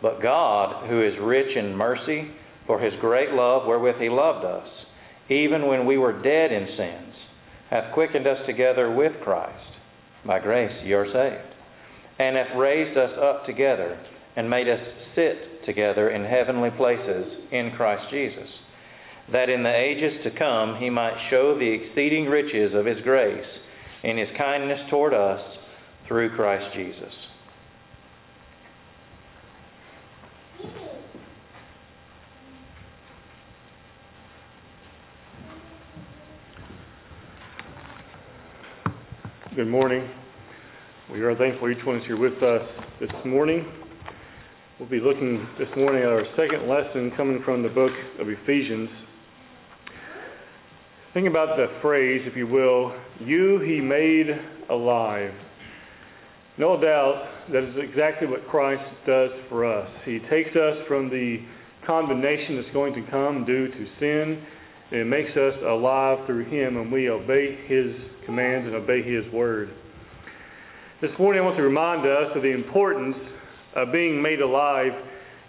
But God, who is rich in mercy, for his great love wherewith he loved us, even when we were dead in sins, hath quickened us together with Christ. By grace ye are saved. And hath raised us up together, and made us sit together in heavenly places in Christ Jesus, that in the ages to come he might show the exceeding riches of his grace in his kindness toward us through Christ Jesus. Good morning. We are thankful each one is here with us this morning. We'll be looking this morning at our second lesson coming from the book of Ephesians. Think about the phrase, if you will, you he made alive. No doubt that is exactly what Christ does for us. He takes us from the condemnation that's going to come due to sin and it makes us alive through Him and we obey His commands and obey His word. This morning I want to remind us of the importance of being made alive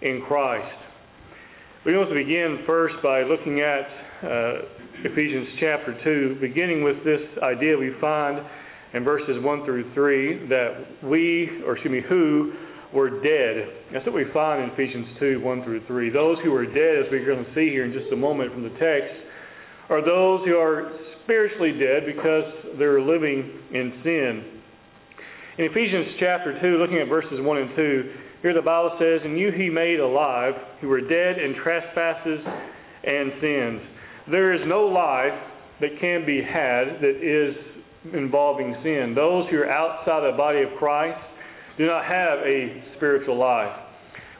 in Christ. We want to begin first by looking at uh, Ephesians chapter 2, beginning with this idea we find in verses 1 through 3 that we, or excuse me, who were dead. That's what we find in Ephesians 2, 1 through 3. Those who were dead, as we're going to see here in just a moment from the text, are those who are spiritually dead because they're living in sin. In Ephesians chapter 2, looking at verses 1 and 2, here the Bible says, And you he made alive, who were dead in trespasses and sins. There is no life that can be had that is involving sin. Those who are outside the body of Christ do not have a spiritual life.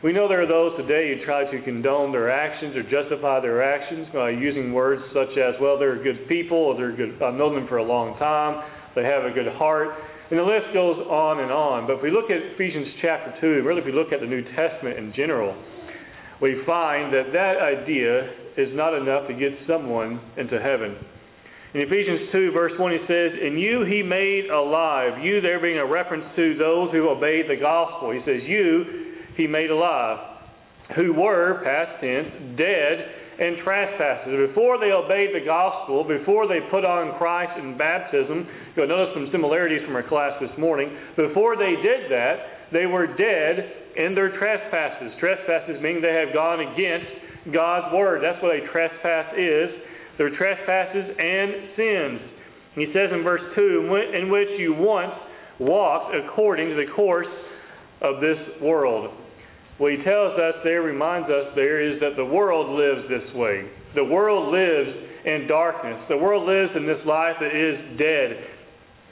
We know there are those today who try to condone their actions or justify their actions by using words such as, well, they're good people, or they're good, I've known them for a long time, they have a good heart, and the list goes on and on. But if we look at Ephesians chapter 2, and really if we look at the New Testament in general, we find that that idea is not enough to get someone into heaven. In Ephesians 2, verse 1, he says, In you he made alive. You there being a reference to those who obeyed the gospel. He says, You he made alive, who were, past tense, dead in trespasses. Before they obeyed the gospel, before they put on Christ in baptism, you'll notice some similarities from our class this morning. Before they did that, they were dead in their trespasses. Trespasses meaning they have gone against God's word. That's what a trespass is. Their trespasses and sins. He says in verse 2, in which you once walked according to the course of this world. What he tells us there, reminds us there, is that the world lives this way. The world lives in darkness. The world lives in this life that is dead,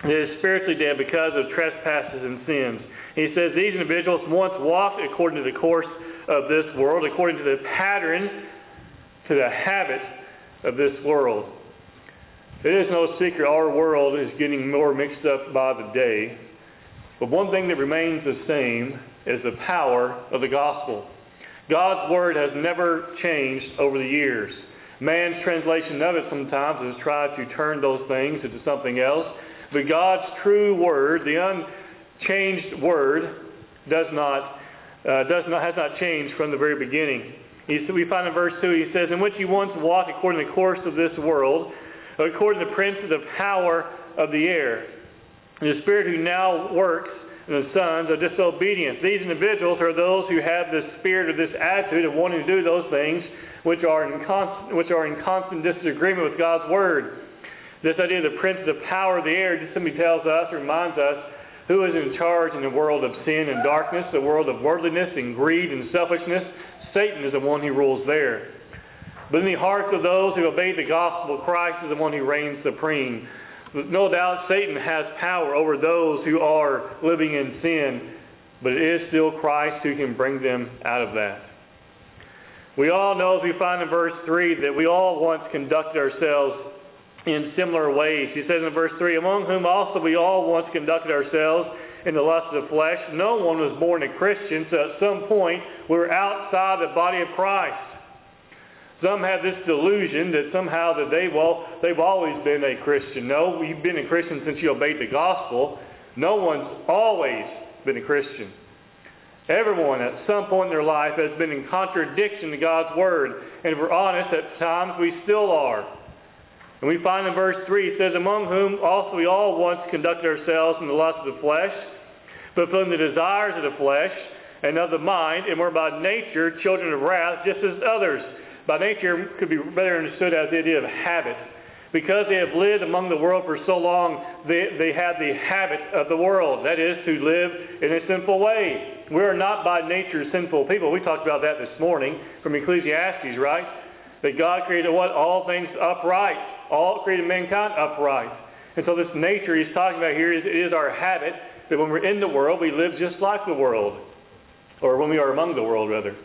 that is spiritually dead because of trespasses and sins. He says these individuals once walked according to the course of this world, according to the pattern, to the habit of this world. It is no secret our world is getting more mixed up by the day. But one thing that remains the same is the power of the gospel. God's word has never changed over the years. Man's translation of it sometimes has tried to turn those things into something else. But God's true word, the unchanged word, does not, uh, does not, has not changed from the very beginning. We find in verse 2, he says, In which you once walked according to the course of this world, according to the prince of the power of the air, the spirit who now works the sons of disobedience. These individuals are those who have this spirit or this attitude of wanting to do those things which are in constant, which are in constant disagreement with God's word. This idea of the prince of the power of the air just simply tells us, reminds us, who is in charge in the world of sin and darkness, the world of worldliness and greed and selfishness. Satan is the one who rules there. But in the hearts of those who obey the gospel, Christ is the one who reigns supreme. No doubt Satan has power over those who are living in sin but it is still Christ who can bring them out of that. We all know, as we find in verse 3, that we all once conducted ourselves in similar ways. He says in verse 3 Among whom also we all once conducted ourselves in the lust of the flesh. No one was born a Christian, so at some point we were outside the body of Christ. Some have this delusion that somehow that they well they've always been a Christian. No, you've been a Christian since you obeyed the gospel. No one's always been a Christian. Everyone at some point in their life has been in contradiction to God's Word. And if we're honest, at times we still are. And we find in verse 3, it says, Among whom also we all once conducted ourselves in the lust of the flesh, fulfilling the desires of the flesh and of the mind, and were by nature children of wrath, just as others. By nature could be better understood as the idea of habit. Because they have lived among the world for so long, they, they have the habit of the world. That is, to live in a sinful way. We are not by nature sinful people. We talked about that this morning from Ecclesiastes, right? That God created what? All things upright. All created mankind upright. And so this nature he's talking about here is, is our habit that when we're in the world, we live just like the world. Or when we are among the world, rather.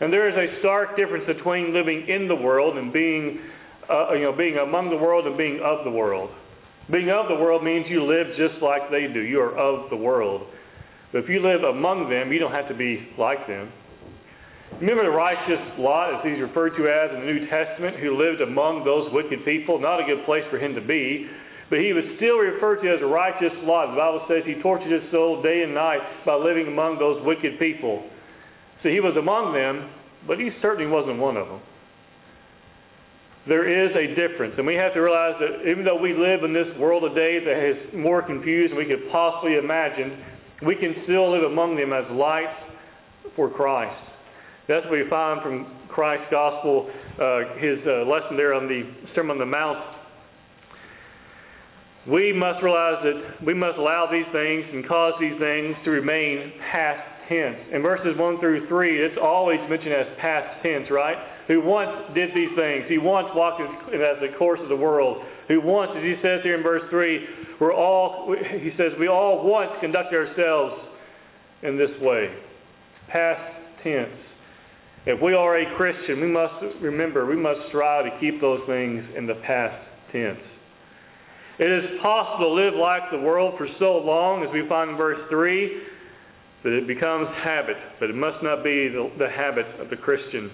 And there is a stark difference between living in the world and being uh, you know, being among the world and being of the world. Being of the world means you live just like they do. You are of the world. But if you live among them, you don't have to be like them. Remember the righteous Lot, as he's referred to as in the New Testament, who lived among those wicked people? Not a good place for him to be. But he was still referred to as a righteous Lot. The Bible says he tortured his soul day and night by living among those wicked people. So he was among them, but he certainly wasn't one of them there is a difference. And we have to realize that even though we live in this world today that is more confused than we could possibly imagine, we can still live among them as lights for Christ. That's what we find from Christ's gospel, uh, his uh, lesson there on the Sermon on the Mount. We must realize that we must allow these things and cause these things to remain past tense. In verses 1 through 3, it's always mentioned as past tense, right? who once did these things. He once walked as the course of the world. Who once, as he says here in verse 3, we're all, he says, we all once conduct ourselves in this way. Past tense. If we are a Christian, we must remember, we must strive to keep those things in the past tense. It is possible to live like the world for so long, as we find in verse 3, that it becomes habit, but it must not be the, the habit of the Christian.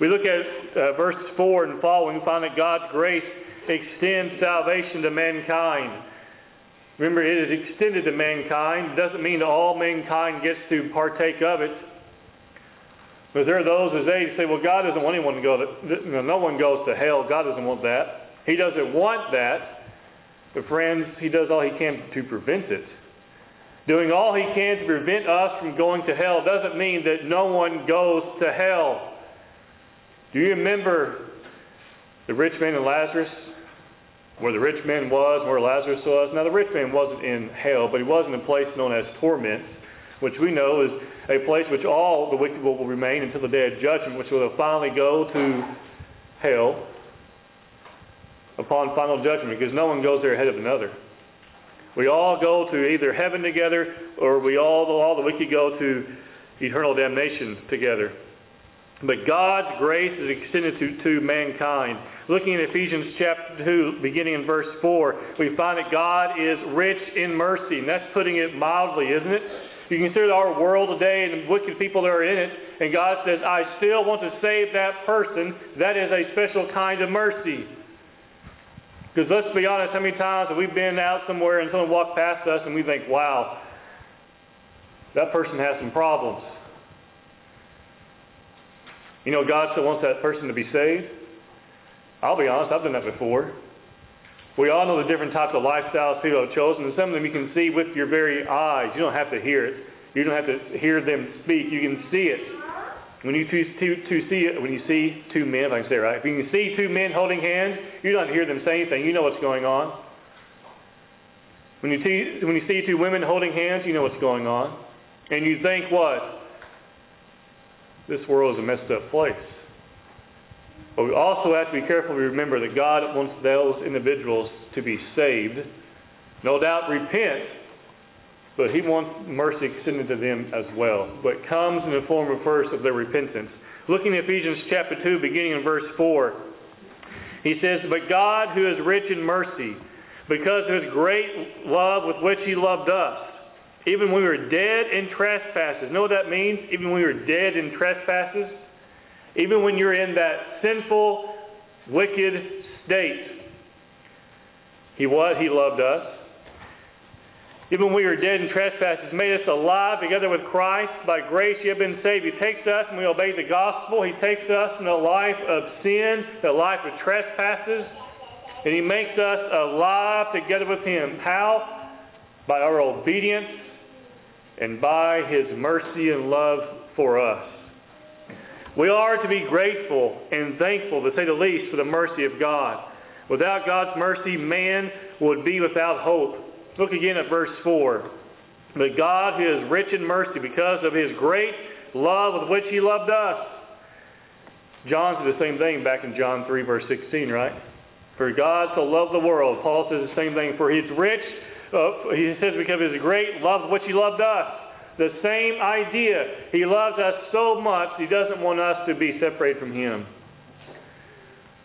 We look at uh, verse 4 and following, we find that God's grace extends salvation to mankind. Remember, it is extended to mankind. It doesn't mean that all mankind gets to partake of it. But there are those as they say, well, God doesn't want anyone to go to, no one goes to hell. God doesn't want that. He doesn't want that. But friends, He does all He can to prevent it. Doing all He can to prevent us from going to hell doesn't mean that no one goes to hell. Do you remember the rich man and Lazarus? Where the rich man was, where Lazarus was? Now, the rich man wasn't in hell, but he was in a place known as torment, which we know is a place which all the wicked will remain until the day of judgment, which will finally go to hell upon final judgment, because no one goes there ahead of another. We all go to either heaven together, or we all, all that we could go to eternal damnation together. But God's grace is extended to, to mankind. Looking at Ephesians chapter 2, beginning in verse 4, we find that God is rich in mercy. And that's putting it mildly, isn't it? You consider our world today and the wicked people that are in it, and God says, I still want to save that person. That is a special kind of mercy. Because let's be honest, how many times have we been out somewhere and someone walked past us and we think, wow, that person has some problems. You know, God still wants that person to be saved. I'll be honest, I've done that before. We all know the different types of lifestyles people have chosen, and some of them you can see with your very eyes. You don't have to hear it. You don't have to hear them speak. You can see it. When you two, two, two see when you see two men, if I can say it right, if you see two men holding hands, you don't hear them say anything. You know what's going on. When you see when you see two women holding hands, you know what's going on, and you think what? this world is a messed up place. But we also have to be careful to remember that God wants those individuals to be saved. No doubt repent, but He wants mercy extended to them as well. But comes in the form of first of their repentance. Looking at Ephesians chapter 2, beginning in verse 4, he says, But God, who is rich in mercy, because of His great love with which He loved us, even when we were dead in trespasses. Know what that means? Even when we were dead in trespasses? Even when you're in that sinful, wicked state. He was, He loved us. Even when we were dead in trespasses, made us alive together with Christ. By grace you have been saved. He takes us and we obey the gospel. He takes us in the life of sin, the life of trespasses, and He makes us alive together with Him. How? By our obedience and by His mercy and love for us. We are to be grateful and thankful, to say the least, for the mercy of God. Without God's mercy, man would be without hope. Look again at verse 4. But God, who is rich in mercy, because of his great love with which he loved us. John said the same thing back in John 3, verse 16, right? For God so loved the world. Paul says the same thing. For he's rich, uh, he says, because of his great love with which he loved us. The same idea. He loves us so much, he doesn't want us to be separated from him.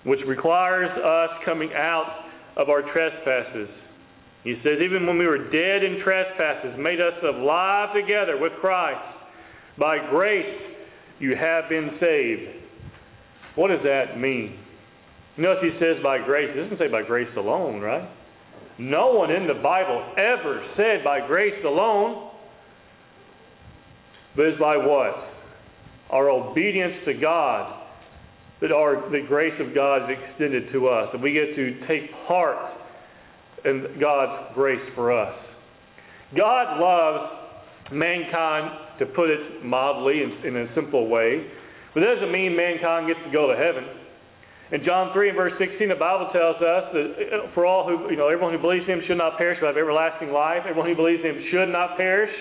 Which requires us coming out of our trespasses. He says, even when we were dead in trespasses, made us alive together with Christ. By grace you have been saved. What does that mean? You notice he says by grace. He doesn't say by grace alone, right? No one in the Bible ever said by grace alone. But it's by what? Our obedience to God. That our the grace of God is extended to us. And we get to take part and God's grace for us. God loves mankind, to put it mildly in, in a simple way, but that doesn't mean mankind gets to go to heaven. In John 3 and verse 16, the Bible tells us that uh, for all who, you know, everyone who believes in him should not perish but have everlasting life. Everyone who believes in him should not perish.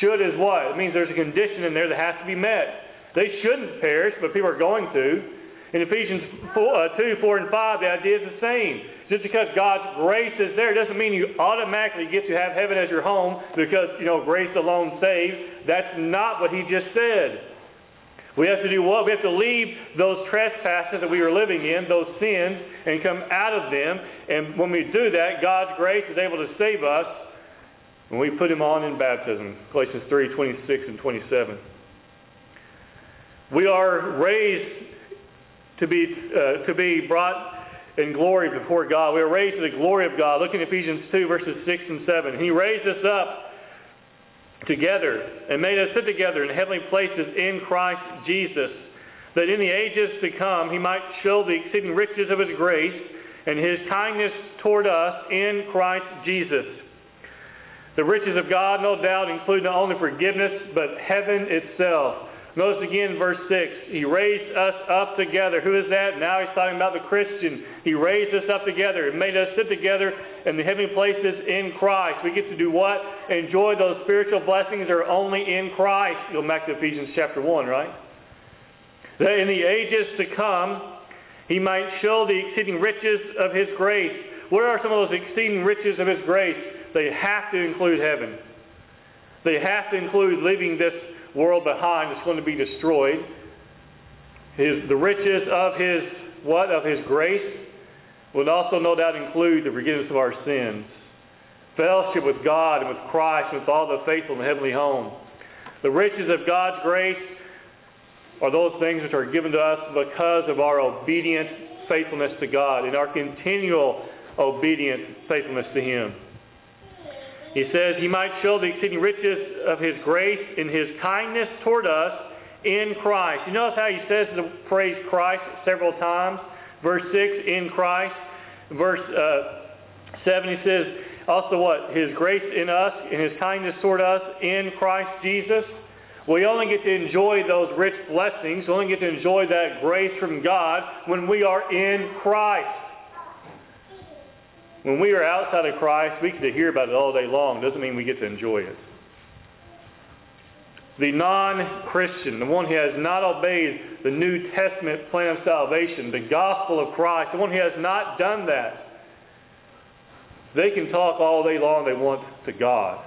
Should is what? It means there's a condition in there that has to be met. They shouldn't perish, but people are going to. In Ephesians 4, uh, 2, 4, and 5, the idea is the same. Just because God's grace is there doesn't mean you automatically get to have heaven as your home because, you know, grace alone saves. That's not what he just said. We have to do what? We have to leave those trespasses that we were living in, those sins, and come out of them. And when we do that, God's grace is able to save us when we put him on in baptism. Galatians 3, 26 and 27. We are raised to be, uh, to be brought in glory before God. We are raised to the glory of God. Look in Ephesians 2, verses 6 and 7. He raised us up together and made us sit together in heavenly places in Christ Jesus, that in the ages to come he might show the exceeding riches of his grace and his kindness toward us in Christ Jesus. The riches of God, no doubt, include not only forgiveness, but heaven itself. Notice again verse 6. He raised us up together. Who is that? Now he's talking about the Christian. He raised us up together and made us sit together in the heavenly places in Christ. We get to do what? Enjoy those spiritual blessings that are only in Christ. Go back to Ephesians chapter 1, right? That in the ages to come, he might show the exceeding riches of his grace. What are some of those exceeding riches of his grace? They have to include heaven. They have to include leaving this world behind that's going to be destroyed. His, the riches of his what? Of his grace would also no doubt include the forgiveness of our sins. Fellowship with God and with Christ and with all the faithful in the heavenly home. The riches of God's grace are those things which are given to us because of our obedient faithfulness to God and our continual obedient faithfulness to Him. He says, He might show the exceeding riches of His grace in His kindness toward us in Christ. You notice how He says the phrase Christ several times? Verse 6, in Christ. Verse uh, 7, He says, also what? His grace in us, in His kindness toward us in Christ Jesus. We only get to enjoy those rich blessings, we only get to enjoy that grace from God when we are in Christ. When we are outside of Christ, we get to hear about it all day long. Doesn't mean we get to enjoy it. The non Christian, the one who has not obeyed the New Testament plan of salvation, the gospel of Christ, the one who has not done that, they can talk all day long they want to God.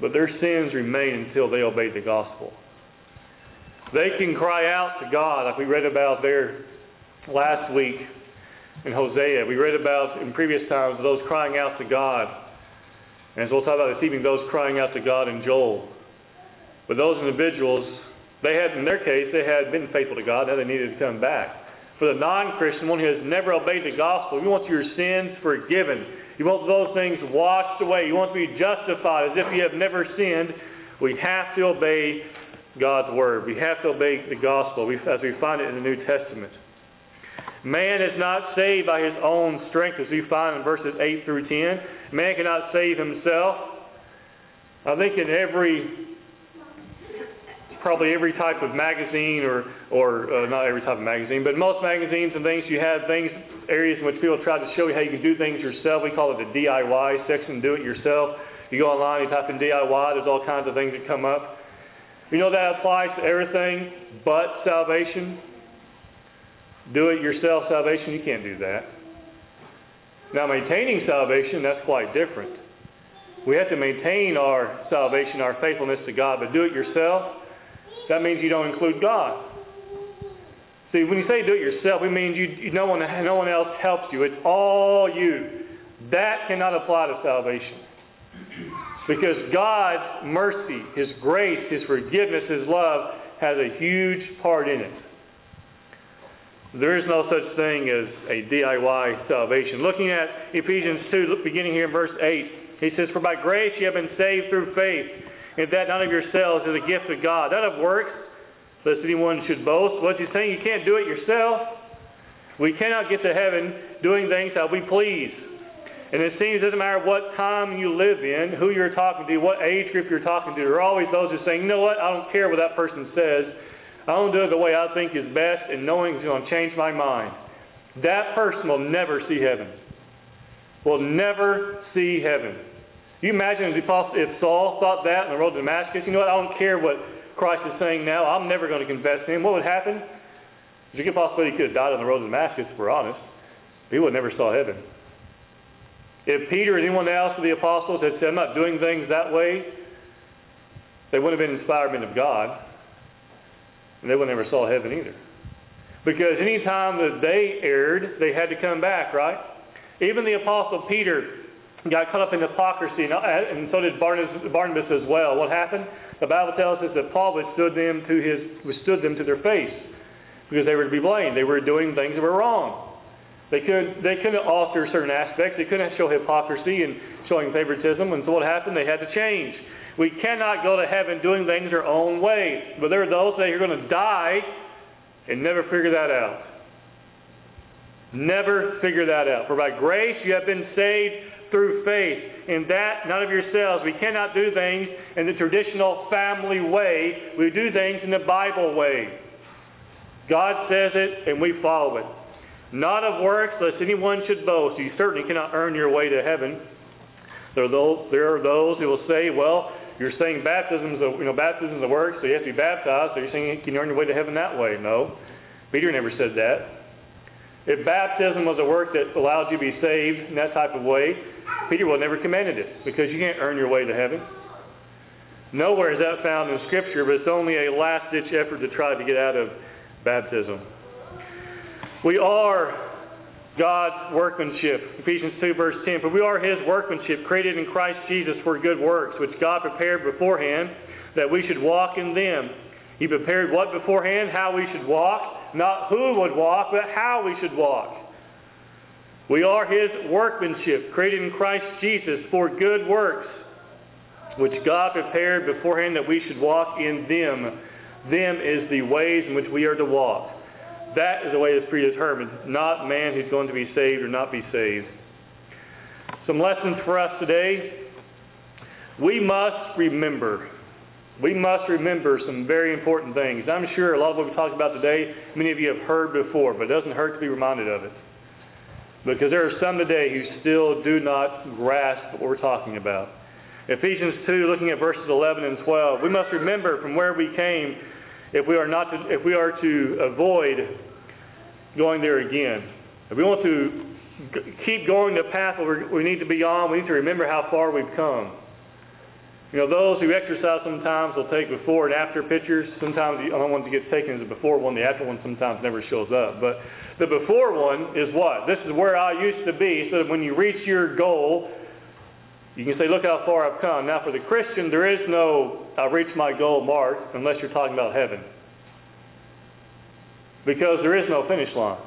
but their sins remain until they obey the gospel. They can cry out to God, like we read about there last week in Hosea. We read about in previous times those crying out to God. And as we'll talk about this evening, those crying out to God in Joel. But those individuals, they had, in their case, they had been faithful to God, now they needed to come back. For the non Christian, one who has never obeyed the gospel, you want your sins forgiven. You want those things washed away. You want to be justified as if you have never sinned. We have to obey God's word. We have to obey the gospel as we find it in the New Testament. Man is not saved by his own strength, as we find in verses 8 through 10. Man cannot save himself. I think in every probably every type of magazine or or uh, not every type of magazine, but most magazines and things you have things areas in which people try to show you how you can do things yourself. We call it the DIY section, do it yourself. You go online, you type in DIY, there's all kinds of things that come up. You know that applies to everything but salvation. Do it yourself salvation, you can't do that. Now maintaining salvation, that's quite different. We have to maintain our salvation, our faithfulness to God, but do it yourself, that means you don't include God. See, when you say do it yourself, it means you, no, one, no one else helps you. It's all you. That cannot apply to salvation. Because God's mercy, His grace, His forgiveness, His love has a huge part in it. There is no such thing as a DIY salvation. Looking at Ephesians 2, beginning here in verse 8, he says, For by grace you have been saved through faith and that none of yourselves is a gift of God. Not of works, lest anyone should boast. What's he saying? You can't do it yourself. We cannot get to heaven doing things how we please. And it seems it doesn't matter what time you live in, who you're talking to, what age group you're talking to. There are always those who are saying, you know what, I don't care what that person says. I don't do it the way I think is best, and knowing is going to change my mind. That person will never see heaven. Will never see heaven. You imagine if Saul thought that on the road to Damascus, you know what? I don't care what Christ is saying now. I'm never going to confess to him. What would happen? There's a good possibility he could have died on the road to Damascus, if we're honest. He would never saw heaven. If Peter or anyone else of the apostles had said, I'm not doing things that way, they wouldn't have been inspired men of God. And they would never saw heaven either. Because any time that they erred, they had to come back, right? Even the apostle Peter got caught up in hypocrisy, and, uh, and so did Barnabas, Barnabas as well. What happened? The Bible tells us that Paul withstood them to his withstood them to their face because they were to be blamed. They were doing things that were wrong. They could they couldn't alter certain aspects. They couldn't show hypocrisy and showing favoritism. And so what happened? They had to change. We cannot go to heaven doing things our own way. But there are those that are going to die and never figure that out. Never figure that out. For by grace you have been saved through faith. In that, none of yourselves. We cannot do things in the traditional family way. We do things in the Bible way. God says it, and we follow it. Not of works, lest anyone should boast. You certainly cannot earn your way to heaven. There are those who will say, well, you're saying baptism is a, you know, baptism is a work, so you have to be baptized, so you're saying you can earn your way to heaven that way. No. Peter never said that. If baptism was a work that allowed you to be saved in that type of way, Peter would never commanded it because you can't earn your way to heaven. Nowhere is that found in Scripture, but it's only a last ditch effort to try to get out of baptism. We are God's workmanship. Ephesians 2, verse 10. For we are His workmanship, created in Christ Jesus for good works, which God prepared beforehand that we should walk in them. He prepared what beforehand? How we should walk not who would walk, but how we should walk. We are His workmanship, created in Christ Jesus for good works, which God prepared beforehand that we should walk in them. Them is the ways in which we are to walk. That is the way that's predetermined, not man who's going to be saved or not be saved. Some lessons for us today. We must remember we must remember some very important things. I'm sure a lot of what we talked about today, many of you have heard before, but it doesn't hurt to be reminded of it. Because there are some today who still do not grasp what we're talking about. Ephesians 2, looking at verses 11 and 12, we must remember from where we came if we are, not to, if we are to avoid going there again. If we want to keep going the path we need to be on, we need to remember how far we've come. You know, those who exercise sometimes will take before and after pictures. Sometimes the only one that gets taken is the before one. The after one sometimes never shows up. But the before one is what? This is where I used to be, so that when you reach your goal, you can say, look how far I've come. Now, for the Christian, there is no, I've reached my goal mark, unless you're talking about heaven. Because there is no finish line.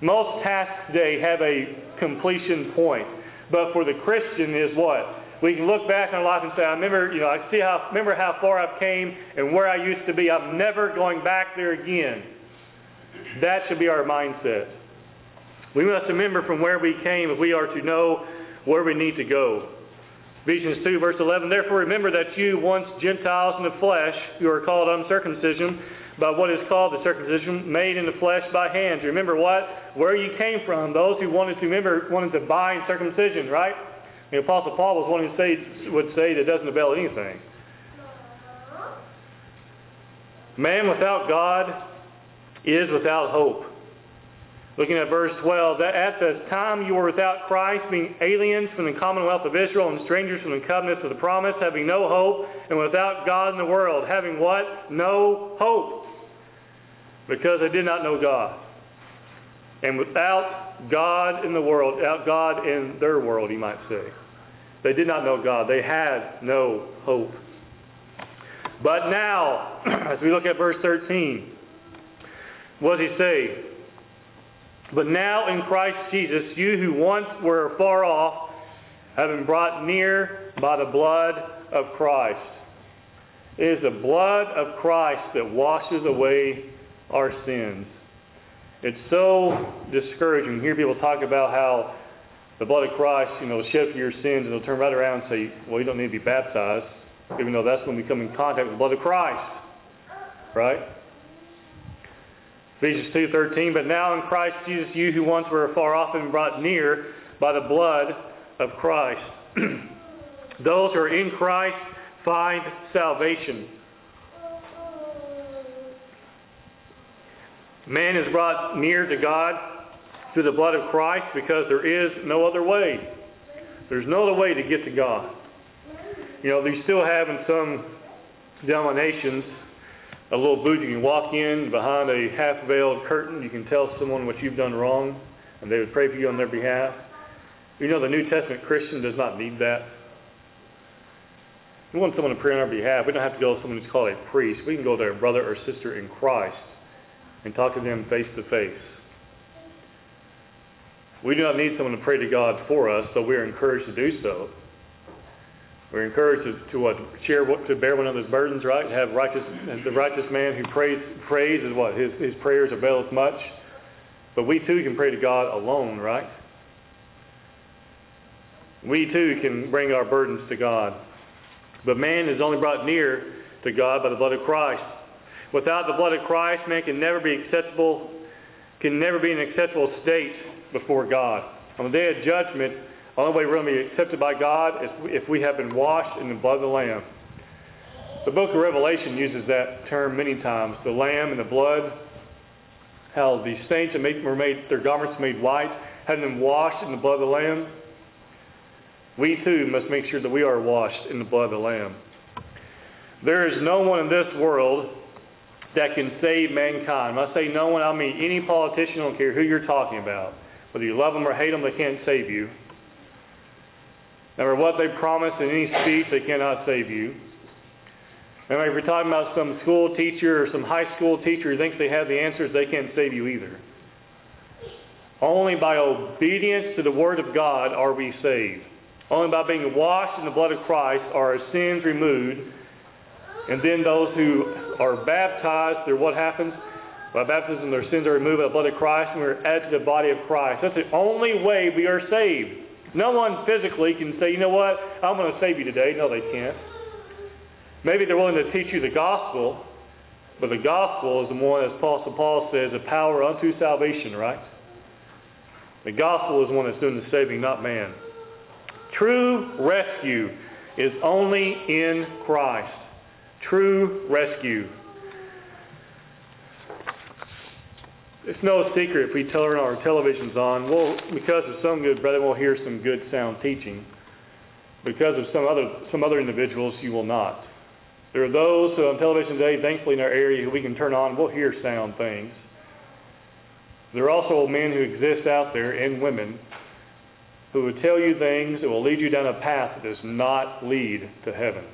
Most tasks today have a completion point. But for the Christian is what? we can look back on life and say, I remember, you know, I see how remember how far I've came and where I used to be. I'm never going back there again. That should be our mindset. We must remember from where we came if we are to know where we need to go. Ephesians 2, verse 11. Therefore, remember that you, once Gentiles in the flesh, you are called uncircumcision by what is called the circumcision made in the flesh by hands. Remember what? Where you came from. Those who wanted to remember wanted to bind circumcision, right? The Apostle Paul was one who say, would say that doesn't avail anything. Man without God is without hope. Looking at verse 12, that at the time you were without Christ, being aliens from the commonwealth of Israel and strangers from the covenants of the promise, having no hope, and without God in the world, having what? No hope. Because they did not know God. And without God in the world, without God in their world, you might say. They did not know God. They had no hope. But now, as we look at verse 13, what does he say? But now in Christ Jesus, you who once were far off have been brought near by the blood of Christ. It is the blood of Christ that washes away our sins. It's so discouraging to hear people talk about how the blood of Christ, you know, shed for your sins, and they'll turn right around and say, well, you don't need to be baptized, even though that's when we come in contact with the blood of Christ. Right? Ephesians 2.13, But now in Christ Jesus, you who once were far off and brought near by the blood of Christ. Those who are in Christ find salvation. Man is brought near to God through the blood of Christ because there is no other way. There's no other way to get to God. You know, they still have in some denominations a little booth you can walk in behind a half veiled curtain. You can tell someone what you've done wrong, and they would pray for you on their behalf. You know, the New Testament Christian does not need that. We want someone to pray on our behalf. We don't have to go to someone who's called a priest. We can go to a brother or sister in Christ and talk to them face to face. We do not need someone to pray to God for us, so we are encouraged to do so. We're encouraged to, to what share to bear one another's burdens, right? Have righteous the righteous man who prays prays is what his his prayers avail us much. But we too can pray to God alone, right? We too can bring our burdens to God. But man is only brought near to God by the blood of Christ. Without the blood of Christ, man can never be acceptable, can never be in an acceptable state before God. On the day of judgment, the only way we're going to be accepted by God is if we have been washed in the blood of the Lamb. The book of Revelation uses that term many times the Lamb and the blood. How the saints were made, their garments made white, having them washed in the blood of the Lamb. We too must make sure that we are washed in the blood of the Lamb. There is no one in this world that can save mankind. When I say no one, I mean any politician, I don't care who you're talking about. Whether you love them or hate them, they can't save you. No matter what they promise in any speech, they cannot save you. And if you're talking about some school teacher or some high school teacher who thinks they have the answers, they can't save you either. Only by obedience to the Word of God are we saved. Only by being washed in the blood of Christ are our sins removed. And then those who are baptized, through what happens? By baptism, their sins are removed by the blood of Christ, and we're added to the body of Christ. That's the only way we are saved. No one physically can say, you know what, I'm going to save you today. No, they can't. Maybe they're willing to teach you the gospel, but the gospel is the one, as Apostle Paul says, a power unto salvation, right? The gospel is the one that's doing the saving, not man. True rescue is only in Christ. True rescue. It's no secret if we turn our televisions on, well, because of some good brother, we'll hear some good sound teaching. because of some other some other individuals, you will not. There are those who on television today, thankfully in our area, who we can turn on, we'll hear sound things. There are also men who exist out there, and women, who will tell you things that will lead you down a path that does not lead to heaven.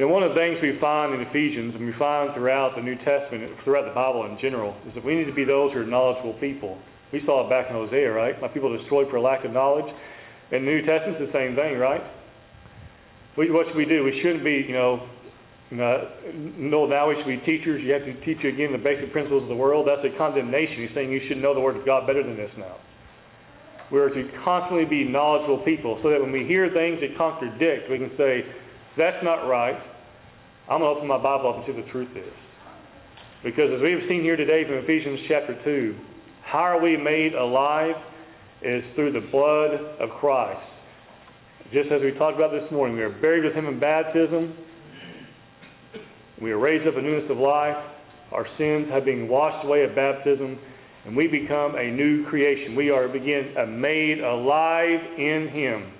You know, one of the things we find in Ephesians, and we find throughout the New Testament, throughout the Bible in general, is that we need to be those who are knowledgeable people. We saw it back in Hosea, right? My people are destroyed for lack of knowledge. In the New Testament, it's the same thing, right? We, what should we do? We shouldn't be, you know, no, now we should be teachers. You have to teach you again the basic principles of the world. That's a condemnation. He's saying you should know the Word of God better than this now. We're to constantly be knowledgeable people so that when we hear things that contradict, we can say, that's not right. I'm going to open my Bible up and see what the truth is. Because as we've seen here today from Ephesians chapter 2, how are we made alive? Is through the blood of Christ. Just as we talked about this morning, we are buried with Him in baptism. We are raised up in newness of life. Our sins have been washed away at baptism, and we become a new creation. We are uh, made alive in Him.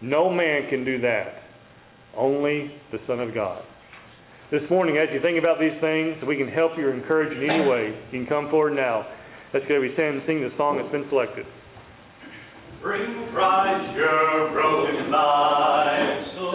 No man can do that. Only the Son of God. This morning, as you think about these things, we can help you or encourage you in any way. You can come forward now. Let's go. We stand and sing the song that's been selected. Bring Christ your broken lives. So